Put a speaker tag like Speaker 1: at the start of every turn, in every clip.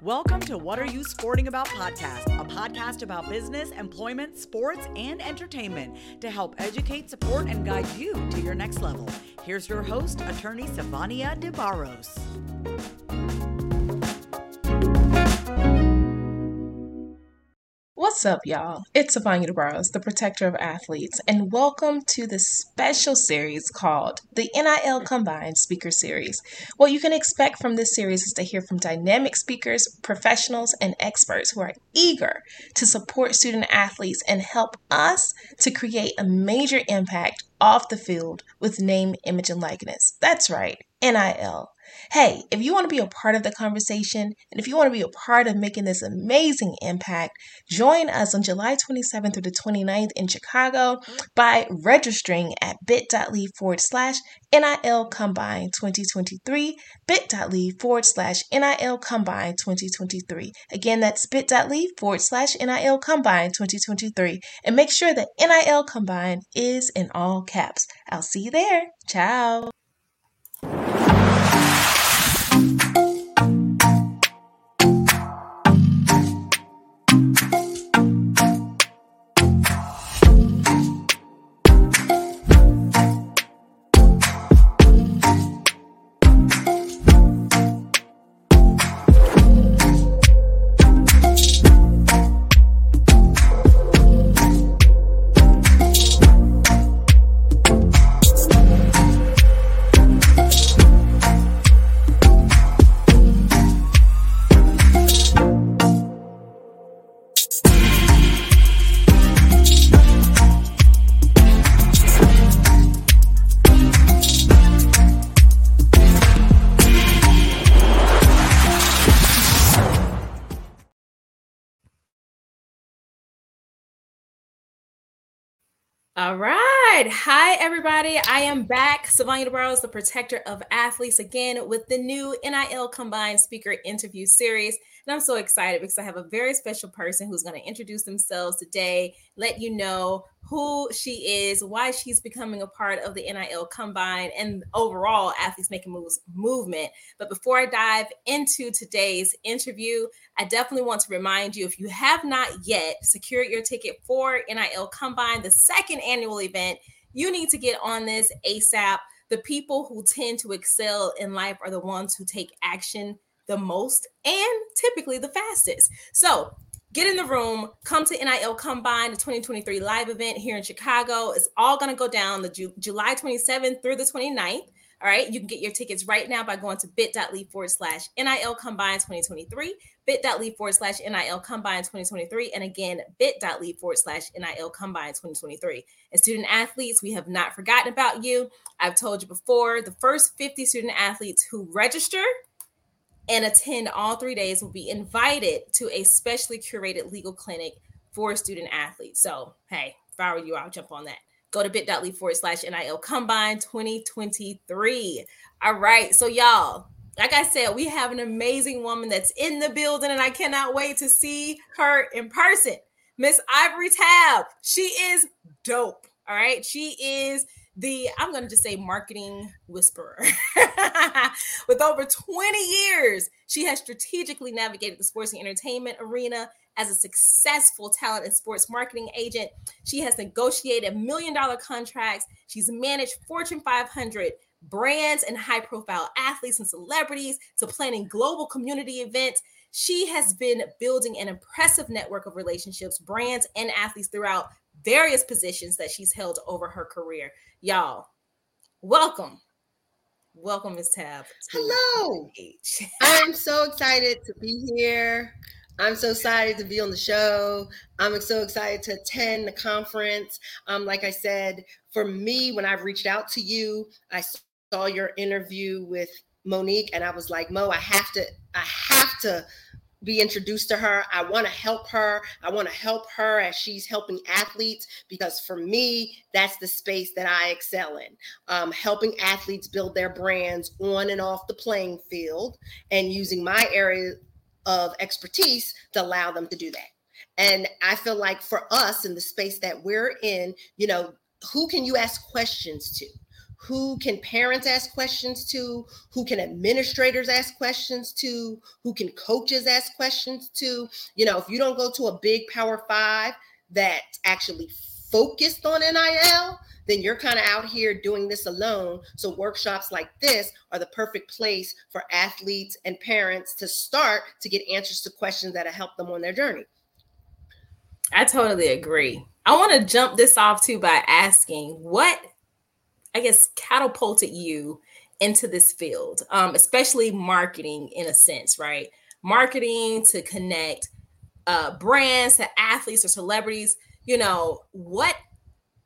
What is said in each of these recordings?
Speaker 1: Welcome to What Are You Sporting About podcast, a podcast about business, employment, sports, and entertainment to help educate, support, and guide you to your next level. Here's your host, attorney Sivonnia DeBarros.
Speaker 2: What's up, y'all? It's Sivonnia DeBarros, the protector of athletes, and welcome to the special series called the NIL Combine Speaker Series. What you can expect from this series is to hear from dynamic speakers, professionals, and experts who are eager to support student athletes and help us to create a major impact off the field with name, image, and likeness. That's right, NIL. Hey, if you want to be a part of the conversation and if you want to be a part of making this amazing impact, join us on July 27th through the 29th in Chicago by registering at bit.ly forward slash NIL Combine 2023, bit.ly forward slash NIL Combine 2023. Again, that's bit.ly forward slash NIL Combine 2023. And make sure that NIL Combine is in all caps. I'll see you there. Ciao. All right. Hi, everybody. I am back. Sivonnia DeBarros, the protector of athletes, again with the new NIL Combine Speaker Interview Series. And I'm so excited because I have a very special person who's going to introduce themselves today, let you know who she is, why she's becoming a part of the NIL Combine, and overall Athletes Making Moves movement. But before I dive into today's interview, I definitely want to remind you if you have not yet secured your ticket for NIL Combine, the second annual event, you need to get on this ASAP. The people who tend to excel in life are the ones who take action the most and typically the fastest. So get in the room, come to NIL Combine, the 2023 live event here in Chicago. It's all going to go down the Ju- July 27th through the 29th. All right, you can get your tickets right now by going to bit.ly forward slash NIL Combine 2023, bit.ly forward slash NIL Combine 2023, and again, bit.ly forward slash NIL Combine 2023. And student athletes, we have not forgotten about you. I've told you before, the first 50 student athletes who register and attend all three days will be invited to a specially curated legal clinic for student athletes. So, hey, if I were you, I'll jump on that. Go to bit.ly forward slash NIL Combine 2023. All right. So, y'all, like I said, we have an amazing woman that's in the building, and I cannot wait to see her in person. Miss Ivory Tabb. She is dope. All right. She is the I'm going to just say marketing whisperer. With over 20 years, she has strategically navigated the sports and entertainment arena as a successful talent and sports marketing agent. She has negotiated million dollar contracts. She's managed Fortune 500 brands and high profile athletes and celebrities to planning global community events. She has been building an impressive network of relationships, brands, and athletes throughout various positions that she's held over her career. Y'all, welcome. Welcome, Ms. Tabb.
Speaker 3: Hello. I'm so excited to be here. I'm so excited to be on the show. I'm so excited to attend the conference. Um, like I said, for me, when I've reached out to you, I saw your interview with Monique, and I was like, Mo, I have to, I have to be introduced to her. I want to help her. I want to help her as she's helping athletes because for me, that's the space that I excel in. Um, helping athletes build their brands on and off the playing field and using my area of expertise to allow them to do that. And I feel like for us in the space that we're in, you know, who can you ask questions to? Who can parents ask questions to who can administrators ask questions to who can coaches ask questions to. You know if you don't go to a big power five that's actually focused on nil then you're kind of out here doing this alone. So workshops like this are the perfect place for athletes and parents to start to get answers to questions that will help them on their journey.
Speaker 2: I totally agree. I want to jump this off too by asking what I guess, catapulted you into this field, um, especially marketing in a sense, right? Marketing to connect uh, brands to athletes or celebrities. You know, what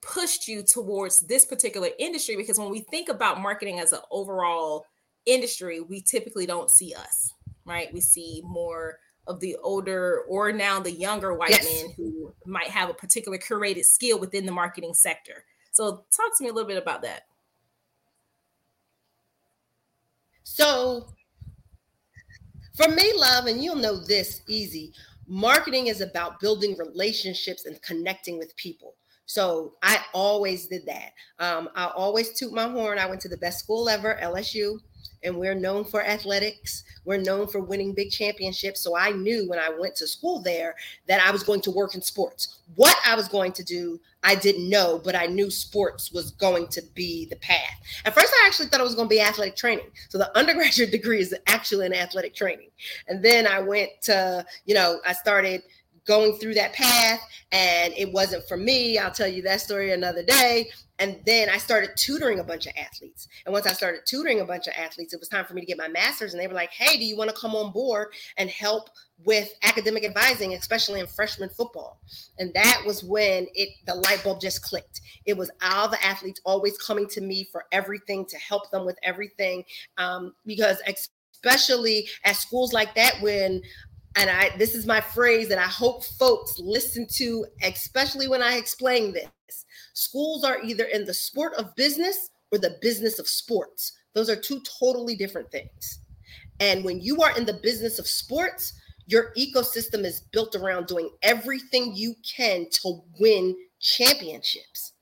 Speaker 2: pushed you towards this particular industry? Because when we think about marketing as an overall industry, we typically don't see us, right? We see more of the older or now the younger white yes. men who might have a particular curated skill within the marketing sector. So, talk to me a little bit about that.
Speaker 3: So, for me, love, and you'll know this easy marketing is about building relationships and connecting with people. So I always did that. Um, I always toot my horn. I went to the best school ever, LSU and we're known for athletics. We're known for winning big championships. So I knew when I went to school there that I was going to work in sports. What I was going to do, I didn't know, but I knew sports was going to be the path. At first, I actually thought it was going to be athletic training. So the undergraduate degree is actually in athletic training. And then I went to, you know, I started going through that path and it wasn't for me. I'll tell you that story another day. And then I started tutoring a bunch of athletes. And once I started tutoring a bunch of athletes, it was time for me to get my master's. And they were like, hey, do you want to come on board and help with academic advising, especially in freshman football? And that was when it the light bulb just clicked. It was all the athletes always coming to me for everything to help them with everything. Um, because especially at schools like that, when and I this is my phrase that I hope folks listen to, especially when I explain this. Schools are either in the sport of business or the business of sports. Those are two totally different things. And when you are in the business of sports, your ecosystem is built around doing everything you can to win championships.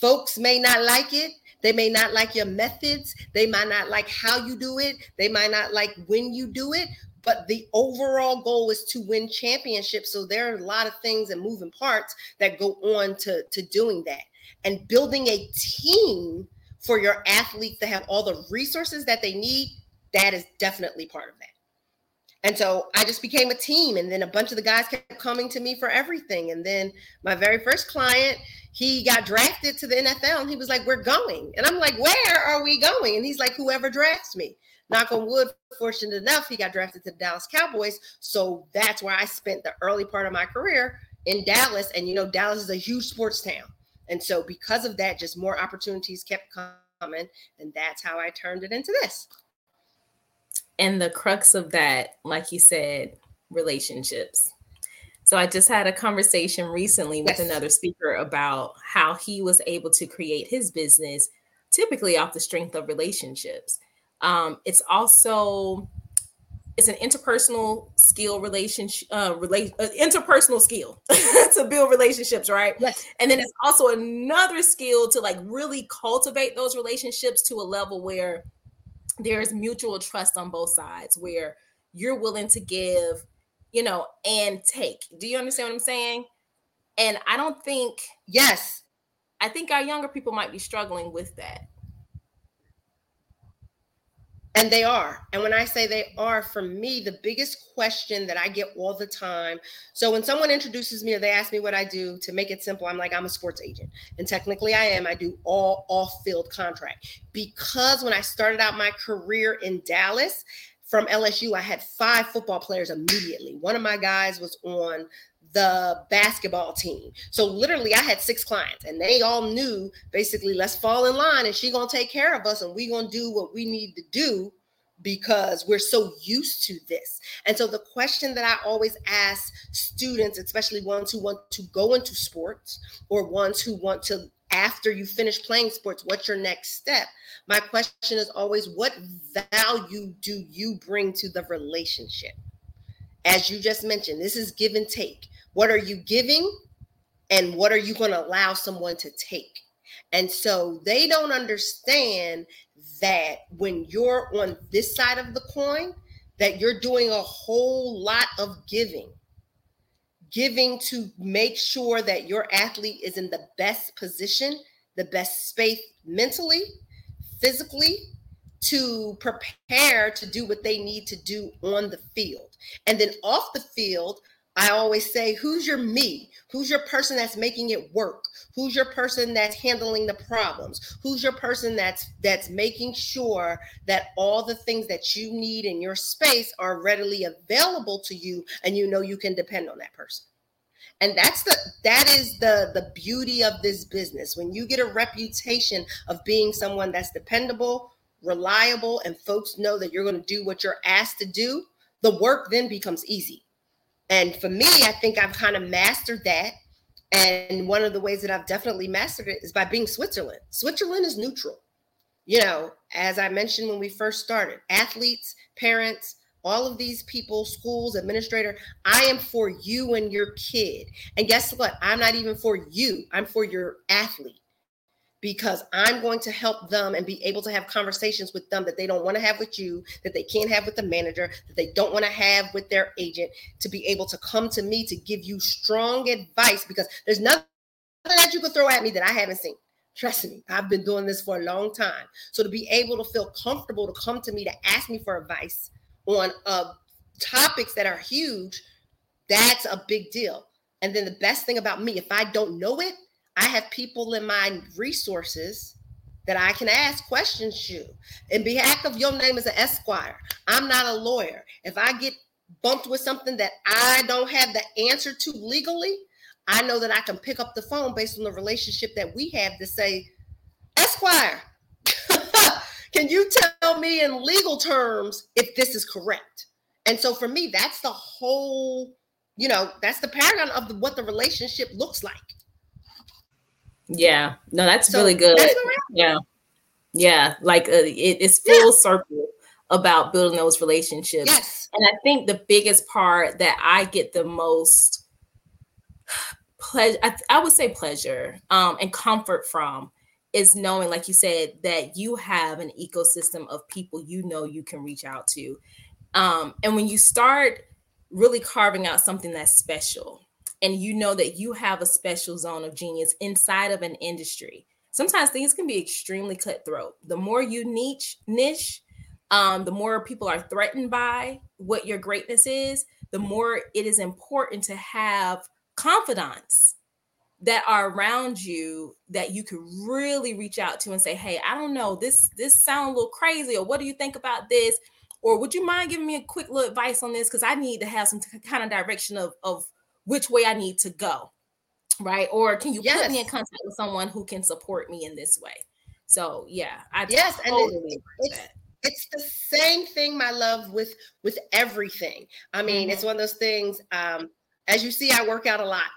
Speaker 3: Folks may not like it. They may not like your methods. They might not like how you do it. They might not like when you do it but the overall goal is to win championships. So there are a lot of things and moving parts that go on to, to doing that. And building a team for your athletes to have all the resources that they need, that is definitely part of that. And so I just became a team. And then a bunch of the guys kept coming to me for everything. And then my very first client, he got drafted to the NFL and he was like, We're going. And I'm like, Where are we going? And he's like, Whoever drafts me knock on wood, fortunate enough, he got drafted to the Dallas Cowboys. So that's where I spent the early part of my career in Dallas. And you know, Dallas is a huge sports town. And so because of that, just more opportunities kept coming. And that's how I turned it into this.
Speaker 2: And the crux of that, like you said, relationships. So I just had a conversation recently with yes. another speaker about how he was able to create his business typically off the strength of relationships. Um, it's also it's an interpersonal skill relationship uh, relate uh, interpersonal skill to build relationships right?
Speaker 3: Yes.
Speaker 2: and then it's also another skill to like really cultivate those relationships to a level where there's mutual trust on both sides where you're willing to give you know and take. Do you understand what i'm saying? And i don't think
Speaker 3: yes.
Speaker 2: I think our younger people might be struggling with that
Speaker 3: and they are. And when I say they are, for me, the biggest question that I get all the time. So when someone introduces me or they ask me what I do, to make it simple, I'm like, I'm a sports agent. And technically I am. I do all off-field contract. Because when I started out my career in Dallas, from LSU, I had five football players immediately. One of my guys was on the basketball team. So literally I had six clients and they all knew basically let's fall in line and she going to take care of us and we going to do what we need to do because we're so used to this. And so the question that I always ask students, especially ones who want to go into sports or ones who want to after you finish playing sports, what's your next step? My question is always what value do you bring to the relationship? As you just mentioned, this is give and take. What are you giving? And what are you going to allow someone to take? And so they don't understand that when you're on this side of the coin, that you're doing a whole lot of giving. Giving to make sure that your athlete is in the best position, the best space mentally, physically, to prepare to do what they need to do on the field. And then off the field, I always say, who's your me? Who's your person that's making it work? Who's your person that's handling the problems? Who's your person that's that's making sure that all the things that you need in your space are readily available to you and you know you can depend on that person. And that's the that is the the beauty of this business. When you get a reputation of being someone that's dependable, reliable and folks know that you're going to do what you're asked to do, the work then becomes easy and for me, I think I've kind of mastered that. And one of the ways that I've definitely mastered it is by being Switzerland. Switzerland is neutral. You know, as I mentioned when we first started, athletes, parents, all of these people, schools, administrator, I am for you and your kid. And guess what? I'm not even for you, I'm for your athlete because I'm going to help them and be able to have conversations with them that they don't want to have with you, that they can't have with the manager, that they don't want to have with their agent, to be able to come to me to give you strong advice because there's nothing that you can throw at me that I haven't seen. Trust me, I've been doing this for a long time. So to be able to feel comfortable to come to me to ask me for advice on uh, topics that are huge, that's a big deal. And then the best thing about me, if I don't know it, I have people in my resources that I can ask questions to. In behalf of your name as an esquire, I'm not a lawyer. If I get bumped with something that I don't have the answer to legally, I know that I can pick up the phone based on the relationship that we have to say, Esquire, can you tell me in legal terms if this is correct? And so for me, that's the whole, you know, that's the paradigm of the, what the relationship looks like.
Speaker 2: Yeah, no, that's so really good. That's yeah, yeah, like uh, it, it's full yeah. circle about building those relationships.
Speaker 3: Yes,
Speaker 2: and I think the biggest part that I get the most pleasure, I, I would say pleasure, um, and comfort from is knowing, like you said, that you have an ecosystem of people you know you can reach out to, um, and when you start really carving out something that's special and you know that you have a special zone of genius inside of an industry. Sometimes things can be extremely cutthroat. The more you niche niche um, the more people are threatened by what your greatness is the more it is important to have confidants that are around you that you could really reach out to and say hey i don't know this this sounds a little crazy or what do you think about this? Or would you mind giving me a quick little advice on this? Because i need to have some t- kind of direction of, of which way I need to go. Right. Or can you yes. put me in contact with someone who can support me in this way? So yeah, I
Speaker 3: yes, totally and it, it's, it's the same thing, my love, with with everything. I mean, mm-hmm. it's one of those things. Um, as you see, I work out a lot,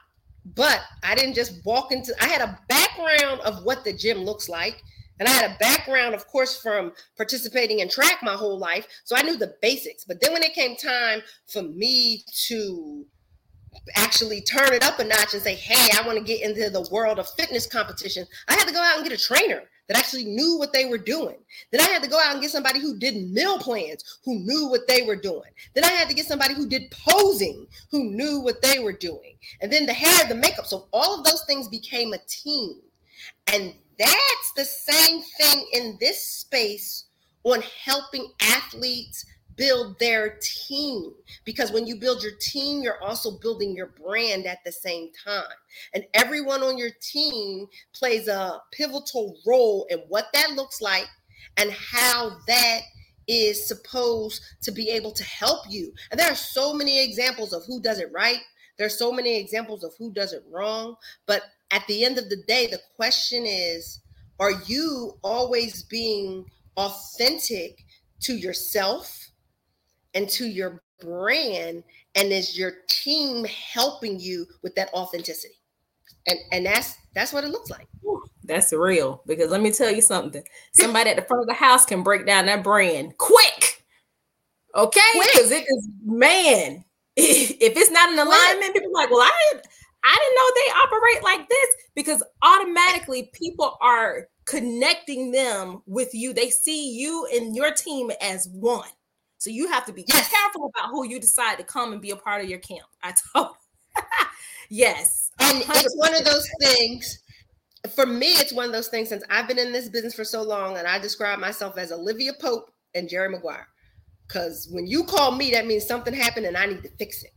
Speaker 3: but I didn't just walk into. I had a background of what the gym looks like. And I had a background, of course, from participating in track my whole life. So I knew the basics. But then when it came time for me to actually turn it up a notch and say, hey, I want to get into the world of fitness competition, I had to go out and get a trainer that actually knew what they were doing. Then I had to go out and get somebody who did meal plans, who knew what they were doing. Then I had to get somebody who did posing, who knew what they were doing. And then the hair, the makeup. So all of those things became a team. And that's the same thing in this space on helping athletes build their team. Because when you build your team you're also building your brand at the same time. And everyone on your team plays a pivotal role in what that looks like and how that is supposed to be able to help you. And there are so many examples of who does it right. There's so many examples of who does it wrong. But at the end of the day the question is are you always being authentic to yourself and to your brand and is your team helping you with that authenticity. And and that's that's what it looks like.
Speaker 2: That's real because let me tell you something. Somebody at the front of the house can break down that brand quick okay? Because it is man if it's not in alignment people like well i I didn't know they operate like this because automatically people are connecting them with you. They see you and your team as one. So you have to be yes. careful about who you decide to come and be a part of your camp. I told yes.
Speaker 3: And 100%. it's one of those things. For me, it's one of those things since I've been in this business for so long, and I describe myself as Olivia Pope and Jerry Maguire. Because when you call me, that means something happened and I need to fix it.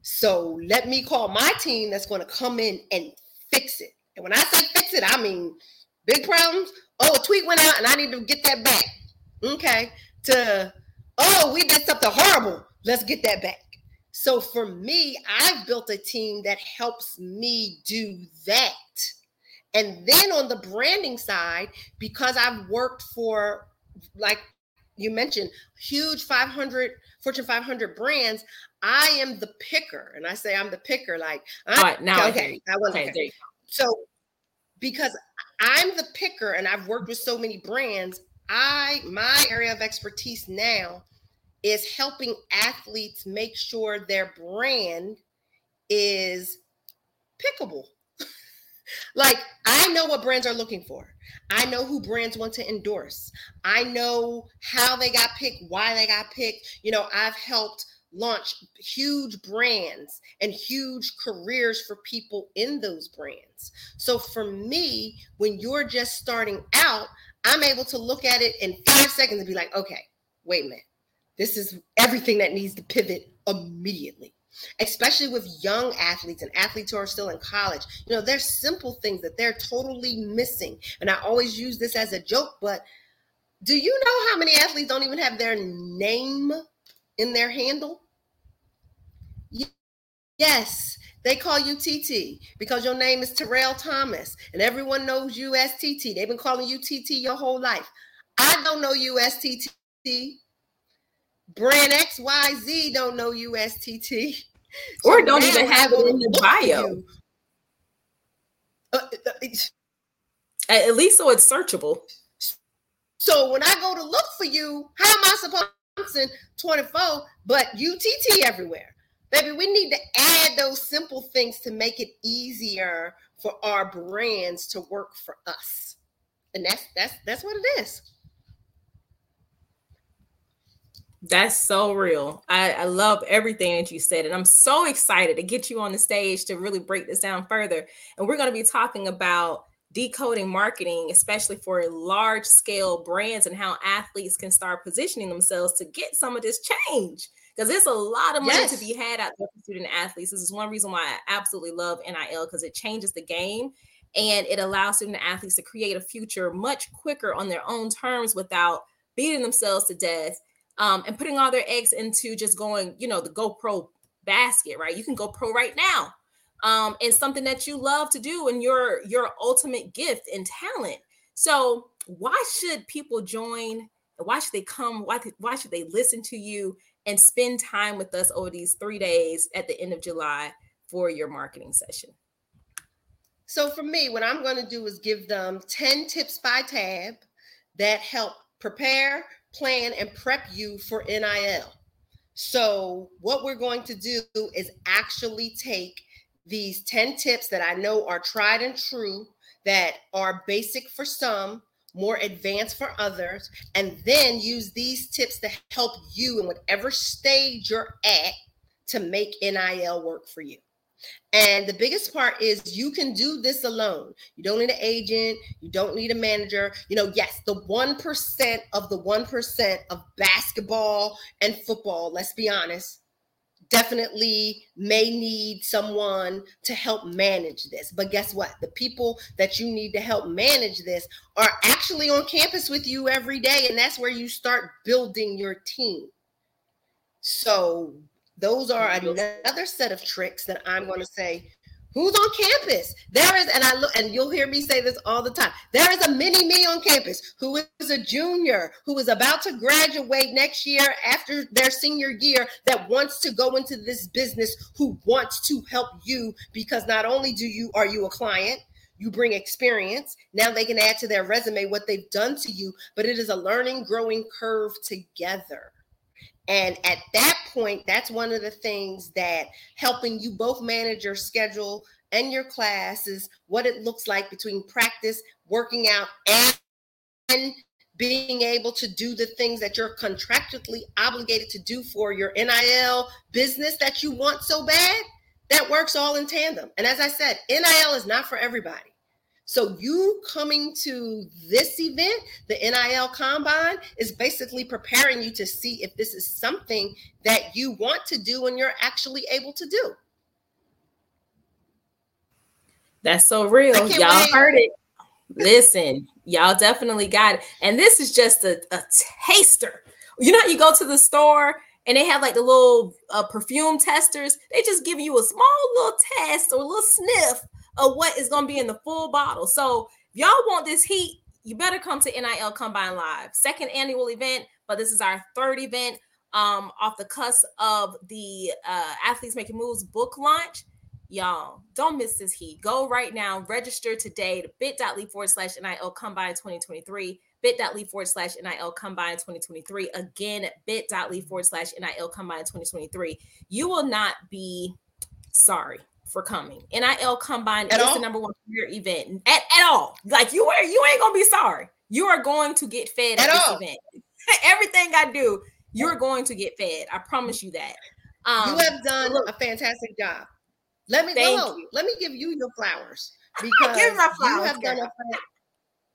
Speaker 3: So let me call my team that's going to come in and fix it. And when I say fix it, I mean big problems. Oh, a tweet went out and I need to get that back. Okay. To, oh, we did something horrible. Let's get that back. So for me, I've built a team that helps me do that. And then on the branding side, because I've worked for like you mentioned huge 500 fortune 500 brands i am the picker and i say i'm the picker like
Speaker 2: I'm, right, now okay
Speaker 3: i want okay, so because i'm the picker and i've worked with so many brands i my area of expertise now is helping athletes make sure their brand is pickable like I know what brands are looking for. I know who brands want to endorse. I know how they got picked, why they got picked. You know, I've helped launch huge brands and huge careers for people in those brands. So for me, when you're just starting out, I'm able to look at it in five seconds and be like, okay, wait a minute. This is everything that needs to pivot immediately especially with young athletes and athletes who are still in college. You know, there's simple things that they're totally missing. And I always use this as a joke, but do you know how many athletes don't even have their name in their handle? Yes, they call you TT because your name is Terrell Thomas and everyone knows you as TT. They've been calling you TT your whole life. I don't know you as TT. Brand XYZ don't know USTT.
Speaker 2: Or so don't even have it in your bio. Uh, uh At least so it's searchable.
Speaker 3: So when I go to look for you, how am I supposed to 24, but UTT everywhere? Baby, we need to add those simple things to make it easier for our brands to work for us. And that's that's that's what it is.
Speaker 2: That's so real. I, I love everything that you said. And I'm so excited to get you on the stage to really break this down further. And we're going to be talking about decoding marketing, especially for large scale brands and how athletes can start positioning themselves to get some of this change. Because there's a lot of money yes. to be had out there for student athletes. This is one reason why I absolutely love NIL because it changes the game and it allows student athletes to create a future much quicker on their own terms without beating themselves to death um, and putting all their eggs into just going, you know, the GoPro basket, right? You can go pro right now. Um, and something that you love to do and your your ultimate gift and talent. So why should people join? Why should they come? Why, why should they listen to you and spend time with us over these three days at the end of July for your marketing session?
Speaker 3: So for me, what I'm going to do is give them 10 tips by Tabb that help prepare, plan and prep you for NIL. So, what we're going to do is actually take these 10 tips that I know are tried and true, that are basic for some, more advanced for others, and then use these tips to help you in whatever stage you're at to make NIL work for you. And the biggest part is you can do this alone. You don't need an agent, you don't need a manager. You know, yes, the 1% of the 1% of basketball and football, let's be honest, definitely may need someone to help manage this. But guess what? The people that you need to help manage this are actually on campus with you every day. And that's where you start building your team. So those are another set of tricks that I'm going to say who's on campus? There is and i look and you'll hear me say this all the time. There is a mini me on campus who is a junior who is about to graduate next year after their senior year that wants to go into this business who wants to help you because not only do you are you a client you bring experience. Now they can add to their resume what they've done to you but it is a learning growing curve together And at that point, that's one of the things that helping you both manage your schedule and your classes, what it looks like between practice, working out, and being able to do the things that you're contractually obligated to do for your NIL business that you want so bad, that works all in tandem. And as I said, NIL is not for everybody. So you coming to this event, the NIL Combine, is basically preparing you to see if this is something that you want to do and you're actually able to do.
Speaker 2: That's so real. Y'all wait. heard it. Listen, y'all definitely got it. And this is just a, a taster. You know, you go to the store and they have like the little uh, perfume testers. They just give you a small little test or a little sniff of what is going to be in the full bottle. So if y'all want this heat, you better come to NIL Combine Live, second annual event, but this is our third event um, off the cusp of the uh, Athletes Making Moves book launch. Y'all, don't miss this heat. Go right now, register today to bit.ly forward slash NIL Combine 2023, bit.ly forward slash NIL Combine 2023. Again, bit.ly forward slash NIL Combine 2023. You will not be sorry for coming. NIL Combine at is all? the number one career event at, at all. Like you are, you ain't gonna be sorry. You are going to get fed at, at this all. event. Everything I do, you're going to get fed. I promise you that.
Speaker 3: Um, you have done look, a fantastic job. Let me go. Let me give you your flowers because give my flowers, you have done a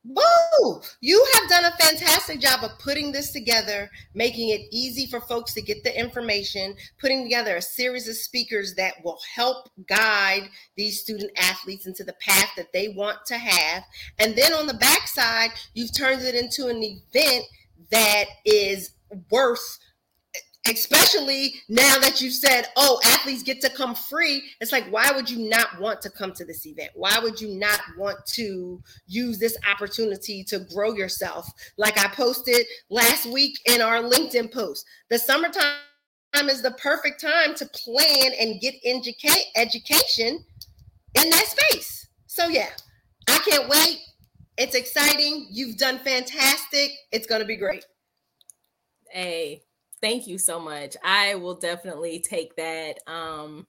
Speaker 3: Whoa, you have done a fantastic job of putting this together, making it easy for folks to get the information, putting together a series of speakers that will help guide these student athletes into the path that they want to have. And then on the backside, you've turned it into an event that is worth especially now that you said, oh, athletes get to come free. It's like, why would you not want to come to this event? Why would you not want to use this opportunity to grow yourself? Like I posted last week in our LinkedIn post, the summertime is the perfect time to plan and get educate education in that space. So yeah, I can't wait. It's exciting. You've done fantastic. It's going to be great.
Speaker 2: Hey, Thank you so much. I will definitely take that. Um,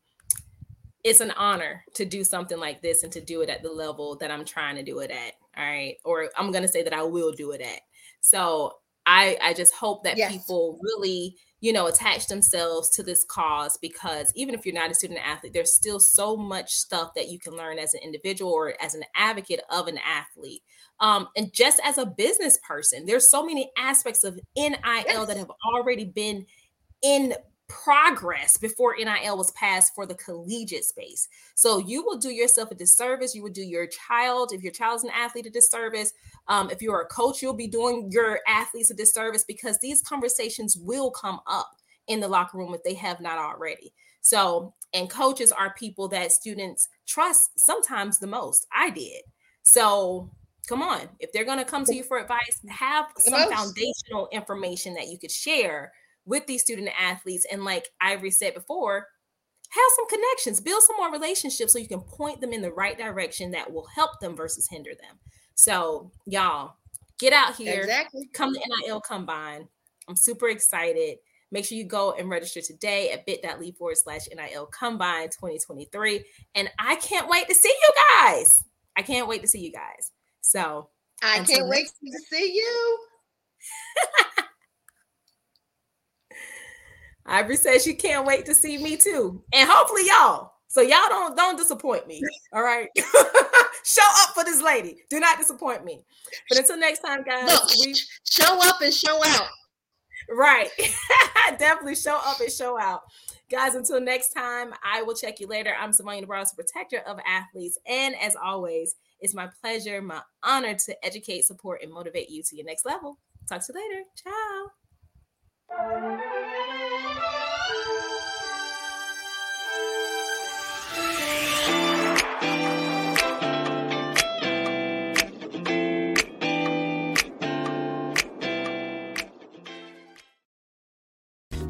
Speaker 2: it's an honor to do something like this and to do it at the level that I'm trying to do it at. All right. Or I'm going to say that I will do it at. So I, I just hope that yes. people really, you know, attach themselves to this cause because even if you're not a student athlete, there's still so much stuff that you can learn as an individual or as an advocate of an athlete um, and just as a business person, there's so many aspects of NIL yes. that have already been in progress before NIL was passed for the collegiate space. So you will do yourself a disservice. You would do your child, if your child's an athlete, a disservice. Um, if you're a coach, you'll be doing your athletes a disservice because these conversations will come up in the locker room if they have not already. So, and coaches are people that students trust sometimes the most. I did. So come on if they're going to come to you for advice have some foundational information that you could share with these student athletes and like ivory said before have some connections build some more relationships so you can point them in the right direction that will help them versus hinder them. So y'all get out here. Exactly. come to nil combine. I'm super excited. Make sure you go and register today at bit.ly forward slash nil combine 2023 and i can't wait to see you guys. I can't wait to see you guys. So
Speaker 3: I can't wait to see you.
Speaker 2: Ivory says she can't wait to see me too, and hopefully y'all. So y'all don't don't disappoint me. All right, show up for this lady. Do not disappoint me. But until next time, guys, Look,
Speaker 3: we show up and show out.
Speaker 2: Right, definitely show up and show out. Guys, until next time, I will check you later. I'm Sivonnia DeBarros, protector of athletes. And as always, it's my pleasure, my honor to educate, support, and motivate you to your next level. Talk to you later. Ciao.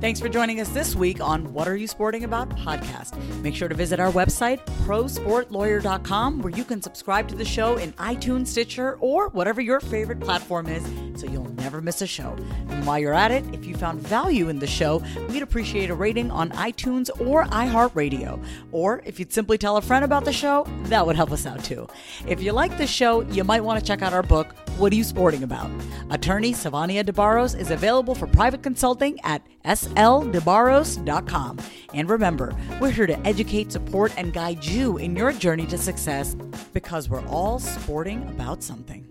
Speaker 1: Thanks for joining us this week on What Are You Sporting About podcast. Make sure to visit our website, prosportlawyer.com, where you can subscribe to the show in iTunes, Stitcher, or whatever your favorite platform is so you'll never miss a show. And while you're at it, if you found value in the show, we'd appreciate a rating on iTunes or iHeartRadio. Or if you'd simply tell a friend about the show, that would help us out too. If you like the show, you might want to check out our book, What Are You Sporting About? Attorney Sivonnia DeBarros is available for private consulting at sldebarros.com. And remember, we're here to educate, support, and guide you in your journey to success because we're all sporting about something.